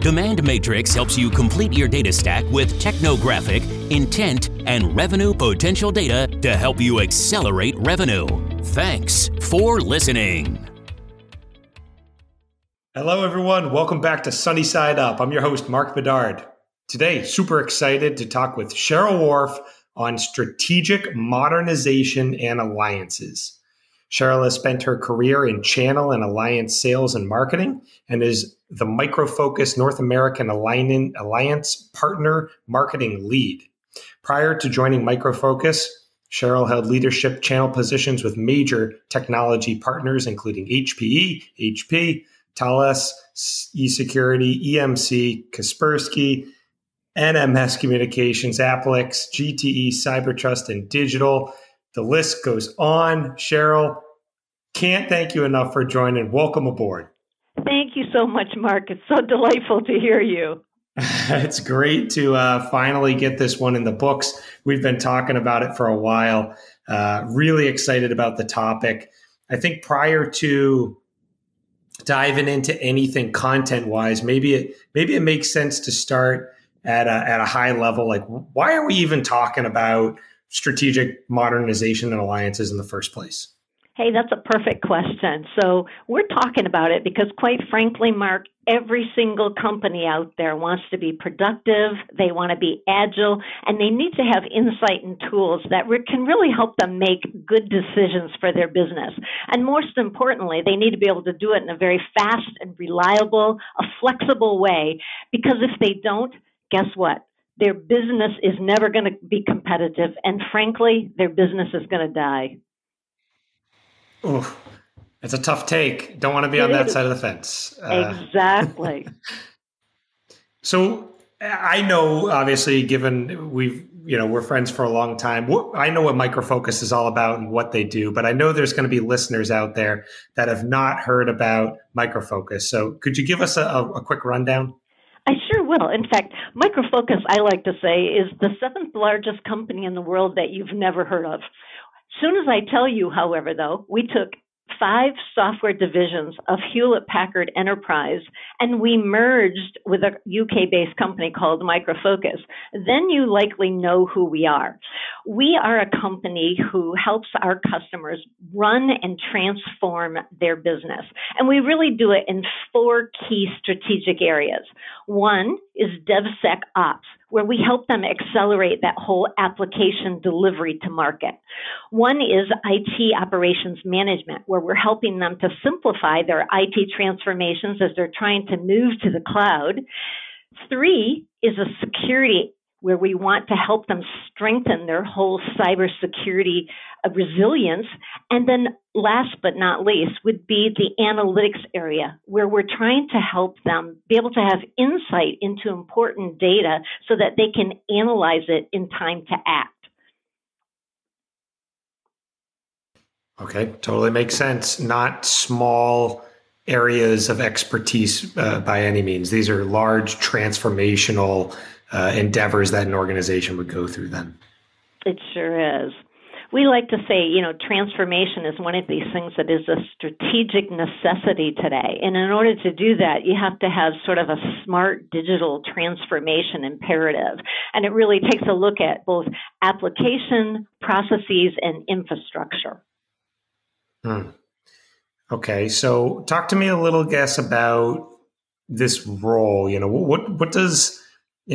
Demand Matrix helps you complete your data stack with technographic, intent, and revenue potential data to help you accelerate revenue. Thanks for listening. Hello, everyone. Welcome back to Sunny Side Up. I'm your host, Mark Bedard. Today, super excited to talk with Cheryl Wharf on strategic modernization and alliances. Cheryl has spent her career in channel and alliance sales and marketing and is the Micro Focus North American Alliance Partner Marketing Lead. Prior to joining Micro Focus, Cheryl held leadership channel positions with major technology partners, including HPE, HP, Thales, eSecurity, EMC, Kaspersky, NMS Communications, Applix, GTE, Cybertrust, and Digital. The list goes on. Cheryl, can't thank you enough for joining. Welcome aboard. Thank you so much, Mark. It's so delightful to hear you. it's great to uh, finally get this one in the books. We've been talking about it for a while. Uh, really excited about the topic. I think prior to diving into anything content wise, maybe it maybe it makes sense to start at a, at a high level. Like, why are we even talking about strategic modernization and alliances in the first place? Hey, that's a perfect question. So, we're talking about it because, quite frankly, Mark, every single company out there wants to be productive, they want to be agile, and they need to have insight and tools that re- can really help them make good decisions for their business. And most importantly, they need to be able to do it in a very fast and reliable, a flexible way, because if they don't, guess what? Their business is never going to be competitive, and frankly, their business is going to die. Oh, it's a tough take. Don't want to be it on that side of the fence. Uh, exactly. so I know, obviously, given we've you know we're friends for a long time. I know what Micro Focus is all about and what they do, but I know there's going to be listeners out there that have not heard about Micro Focus. So could you give us a, a quick rundown? I sure will. In fact, Micro Focus, I like to say, is the seventh largest company in the world that you've never heard of. Soon as I tell you, however, though, we took five software divisions of Hewlett Packard Enterprise, and we merged with a UK based company called Micro Focus. Then you likely know who we are. We are a company who helps our customers run and transform their business. And we really do it in four key strategic areas. One is DevSecOps where we help them accelerate that whole application delivery to market. One is IT operations management, where we're helping them to simplify their IT transformations as they're trying to move to the cloud. Three is a security where we want to help them strengthen their whole cybersecurity uh, resilience. And then, last but not least, would be the analytics area, where we're trying to help them be able to have insight into important data so that they can analyze it in time to act. Okay, totally makes sense. Not small areas of expertise uh, by any means. These are large transformational uh, endeavors that an organization would go through then. It sure is. We like to say, you know, transformation is one of these things that is a strategic necessity today. And in order to do that, you have to have sort of a smart digital transformation imperative. And it really takes a look at both application, processes, and infrastructure. Hmm. Okay, so talk to me a little, guess about this role. You know, what what does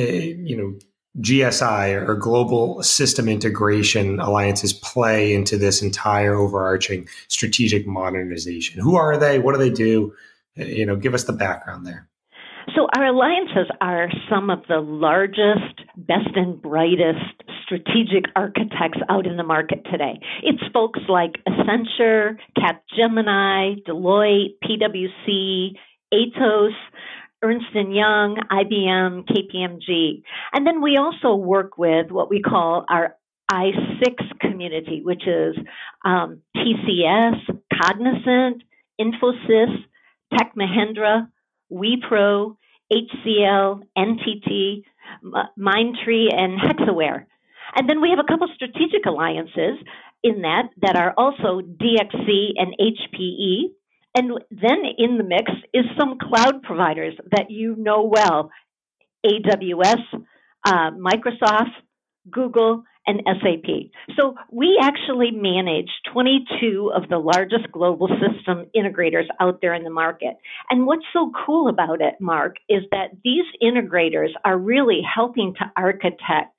you know, GSI or global system integration alliances play into this entire overarching strategic modernization? Who are they? What do they do? Eh, you know, give us the background there. So, our alliances are some of the largest, best, and brightest strategic architects out in the market today. It's folks like Accenture, Capgemini, Deloitte, PwC, Atos, Ernst & Young, IBM, KPMG. And then we also work with what we call our I6 community, which is um, TCS, Cognizant, Infosys, Tech Mahindra, Wipro, HCL, NTT, Mindtree, and Hexaware. And then we have a couple strategic alliances in that that are also DXC and HPE. And then in the mix is some cloud providers that you know well AWS, uh, Microsoft, Google, and SAP. So we actually manage 22 of the largest global system integrators out there in the market. And what's so cool about it, Mark, is that these integrators are really helping to architect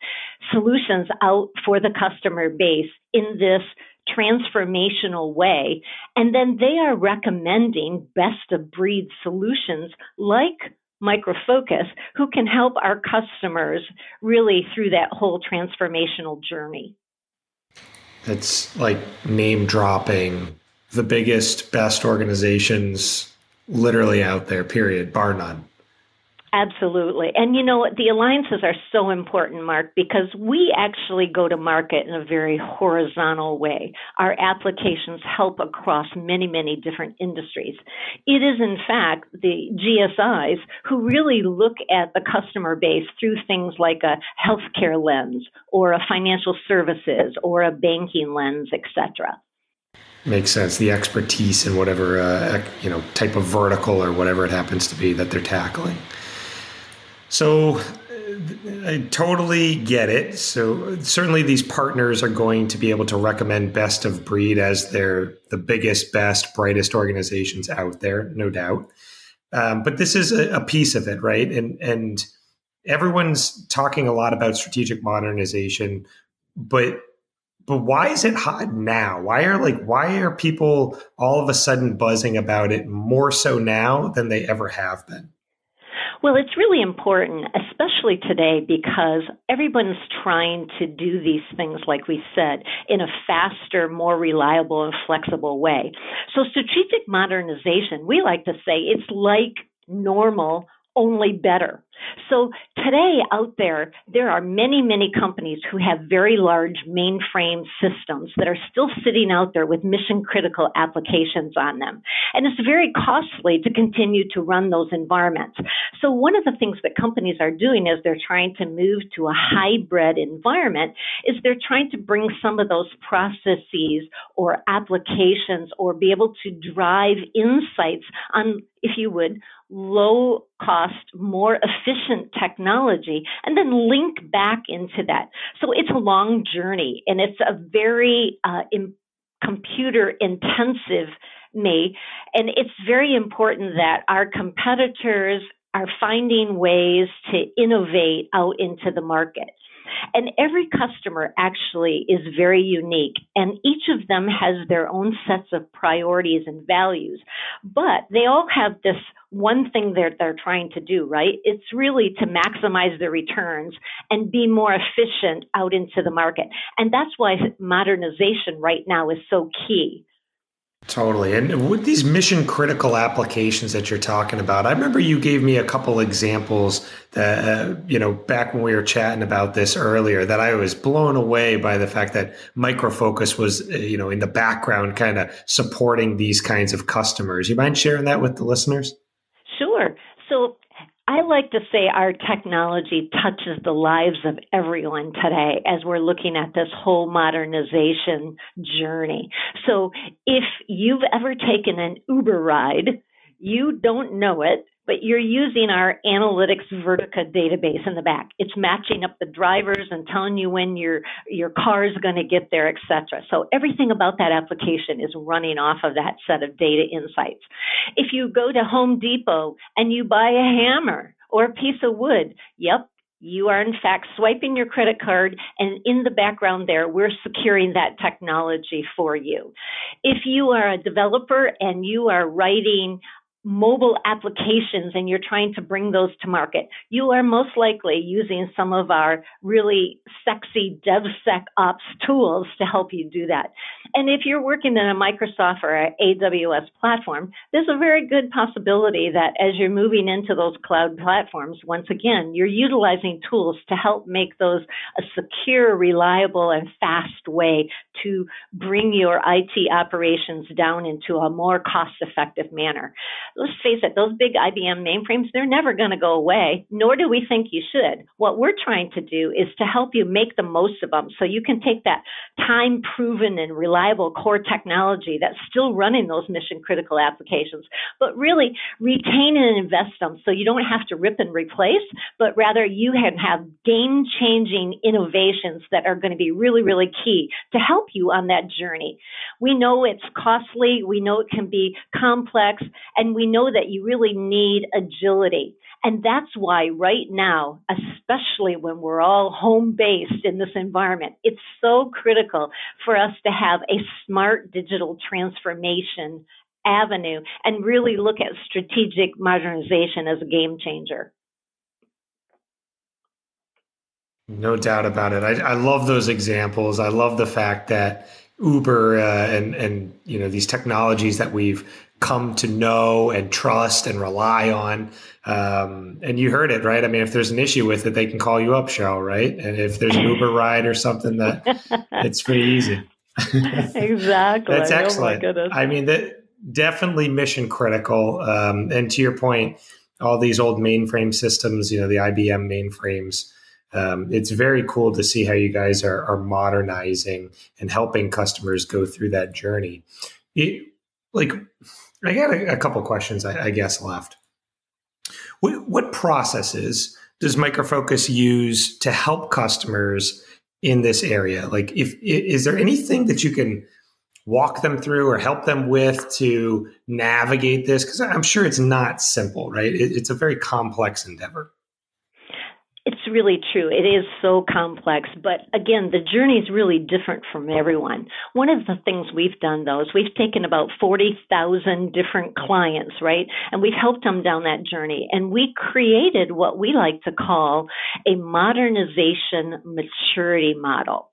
solutions out for the customer base in this transformational way. And then they are recommending best of breed solutions like Micro Focus, who can help our customers really through that whole transformational journey. It's like name dropping the biggest, best organizations literally out there, period, bar none. Absolutely. And you know, the alliances are so important, Mark, because we actually go to market in a very horizontal way. Our applications help across many, many different industries. It is, in fact, the GSIs who really look at the customer base through things like a healthcare lens or a financial services or a banking lens, etc makes sense the expertise in whatever uh, you know type of vertical or whatever it happens to be that they're tackling so I totally get it. So certainly these partners are going to be able to recommend best of breed as they're the biggest, best, brightest organizations out there, no doubt. Um, but this is a, a, piece of it, right? And and everyone's talking a lot about strategic modernization, but but why is it hot now? Why are like why are people all of a sudden buzzing about it more so now than they ever have been? Well, it's really important, especially today, because everyone's trying to do these things, like we said, in a faster, more reliable, and flexible way. So, strategic modernization, we like to say it's like normal only better. So today out there, there are many, many companies who have very large mainframe systems that are still sitting out there with mission critical applications on them. And it's very costly to continue to run those environments. So one of the things that companies are doing is they're trying to move to a hybrid environment is they're trying to bring some of those processes or applications or be able to drive insights on, if you would, low cost, more efficient technology, and then link back into that. So it's a long journey and it's a very uh, computer intensive me. And it's very important that our competitors are finding ways to innovate out into the market. And every customer actually is very unique, and each of them has their own sets of priorities and values. But they all have this one thing that they're trying to do, right? It's really to maximize the returns and be more efficient out into the market. And that's why modernization right now is so key. Totally. And with these mission critical applications that you're talking about, I remember you gave me a couple examples that, uh, you know, back when we were chatting about this earlier, that I was blown away by the fact that Micro Focus was, uh, you know, in the background kind of supporting these kinds of customers. You mind sharing that with the listeners? I like to say our technology touches the lives of everyone today as we're looking at this whole modernization journey. So if you've ever taken an Uber ride, you don't know it, but you're using our analytics Vertica database in the back. It's matching up the drivers and telling you when your your car is going to get there, etc. So everything about that application is running off of that set of data insights. If you go to Home Depot and you buy a hammer or a piece of wood, yep, you are in fact swiping your credit card and in the background there we're securing that technology for you if you are a developer and you are writing mobile applications and you're trying to bring those to market, you are most likely using some of our really sexy DevSecOps tools to help you do that. And if you're working in a Microsoft or AWS platform, there's a very good possibility that as you're moving into those cloud platforms, once again, you're utilizing tools to help make those a secure, reliable, and fast way to bring your IT operations down into a more cost effective manner let's face it, those big IBM mainframes, they're never going to go away, nor do we think you should. What we're trying to do is to help you make the most of them so you can take that time proven and reliable core technology that's still running those mission critical applications, but really retain and invest them so you don't have to rip and replace, but rather you can have game changing innovations that are going to be really, really key to help you on that journey. We know it's costly, we know it can be complex, and we know that you really need agility. And that's why right now, especially when we're all home based in this environment, it's so critical for us to have a smart digital transformation avenue and really look at strategic modernization as a game changer. No doubt about it. I, I love those examples. I love the fact that Uber uh, and and you know these technologies that we've come to know and trust and rely on. Um, and you heard it, right? I mean, if there's an issue with it, they can call you up, Cheryl, right? And if there's an Uber ride or something, that it's pretty easy. exactly. That's oh excellent. Oh I mean, that definitely mission critical. Um, and to your point, all these old mainframe systems, you know, the IBM mainframes. Um, it's very cool to see how you guys are, are modernizing and helping customers go through that journey. It, like I got a, a couple questions, I, I, guess, left. What, what processes does Micro Focus use to help customers in this area? Like, if is there anything that you can walk them through or help them with to navigate this? Because I'm sure it's not simple, right? It, it's a very complex endeavor really true. It is so complex, but again, the journey is really different from everyone. One of the things we've done though is we've taken about 40,000 different clients, right? And we've helped them down that journey. And we created what we like to call a modernization maturity model.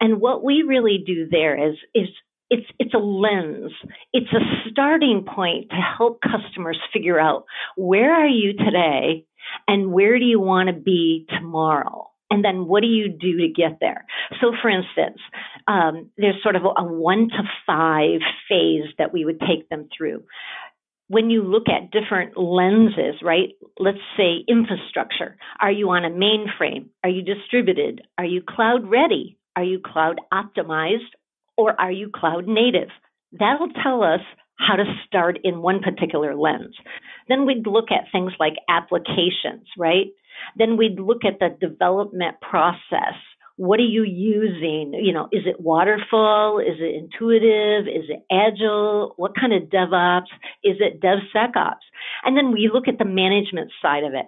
And what we really do there is, is it's it's a lens. It's a starting point to help customers figure out where are you today and where do you want to be tomorrow? And then what do you do to get there? So, for instance, um, there's sort of a one to five phase that we would take them through. When you look at different lenses, right? Let's say infrastructure. Are you on a mainframe? Are you distributed? Are you cloud ready? Are you cloud optimized? Or are you cloud native? That'll tell us how to start in one particular lens. Then we'd look at things like applications, right? Then we'd look at the development process. What are you using? You know, is it waterfall? Is it intuitive? Is it agile? What kind of DevOps? Is it DevSecOps? And then we look at the management side of it.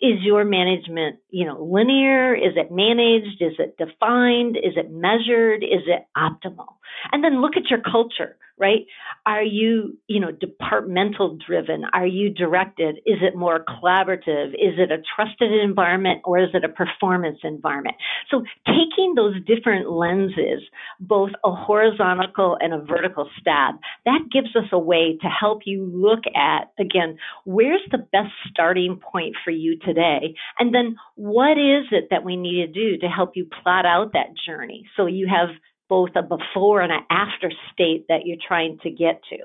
Is your management, you know, linear? Is it managed? Is it defined? Is it measured? Is it optimal? And then look at your culture right? Are you, you know, departmental driven? Are you directed? Is it more collaborative? Is it a trusted environment or is it a performance environment? So taking those different lenses, both a horizontal and a vertical stab, that gives us a way to help you look at, again, where's the best starting point for you today? And then what is it that we need to do to help you plot out that journey so you have both a before and an after state that you're trying to get to.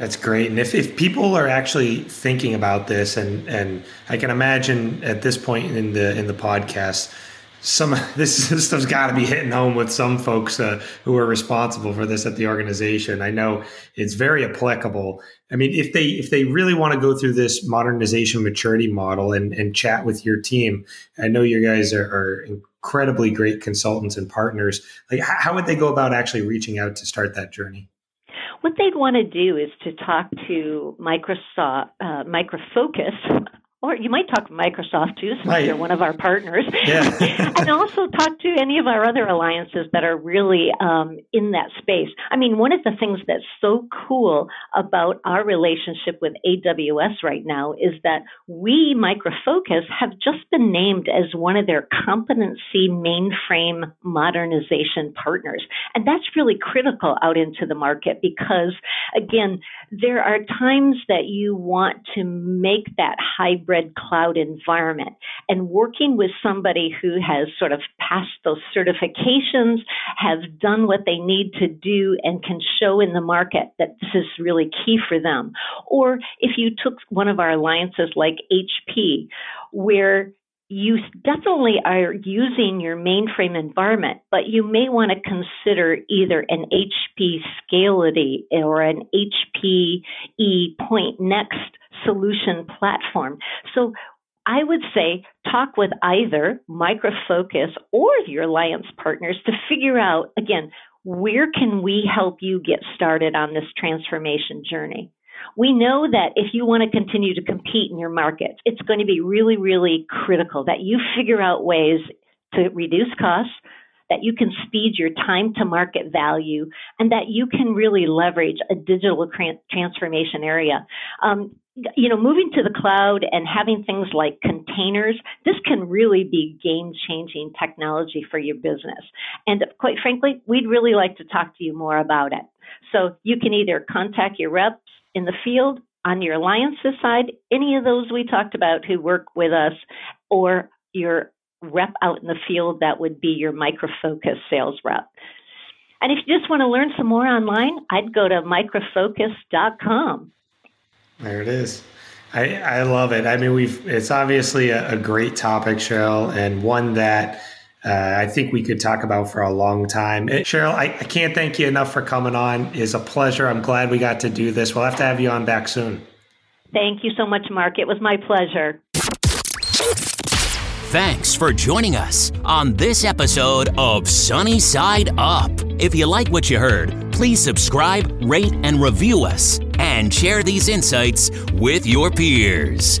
That's great. And if, if people are actually thinking about this and, and I can imagine at this point in the in the podcast, some this, this stuff's got to be hitting home with some folks uh, who are responsible for this at the organization. I know it's very applicable. I mean, if they if they really want to go through this modernization maturity model and and chat with your team, I know you guys are, are incredibly great consultants and partners. Like, how would they go about actually reaching out to start that journey? What they'd want to do is to talk to Microsoft, uh, Micro Focus or you might talk to Microsoft too, since right. they're one of our partners. Yeah. and also talk to any of our other alliances that are really um, in that space. I mean, one of the things that's so cool about our relationship with AWS right now is that we, Micro Focus, have just been named as one of their competency mainframe modernization partners. And that's really critical out into the market because, again, there are times that you want to make that hybrid cloud environment. And working with somebody who has sort of passed those certifications, have done what they need to do, and can show in the market that this is really key for them. Or if you took one of our alliances like HP, where you definitely are using your mainframe environment, but you may want to consider either an HP Scality or an HPE Pointnext solution platform. So I would say talk with either Micro Focus or your alliance partners to figure out, again, where can we help you get started on this transformation journey? We know that if you want to continue to compete in your markets, it's going to be really, really critical that you figure out ways to reduce costs, that you can speed your time to market value, and that you can really leverage a digital transformation area. Um, you know, moving to the cloud and having things like containers, this can really be game changing technology for your business. And quite frankly, we'd really like to talk to you more about it. So you can either contact your reps in the field on your alliances side, any of those we talked about who work with us, or your rep out in the field that would be your micro focus sales rep. And if you just want to learn some more online, I'd go to microfocus.com. There it is. I, I love it. I mean, we've it's obviously a, a great topic, Cheryl, and one that uh, I think we could talk about for a long time. Uh, Cheryl, I, I can't thank you enough for coming on. It's a pleasure. I'm glad we got to do this. We'll have to have you on back soon. Thank you so much, Mark. It was my pleasure. Thanks for joining us on this episode of Sunny Side Up. If you like what you heard, please subscribe, rate, and review us, and share these insights with your peers.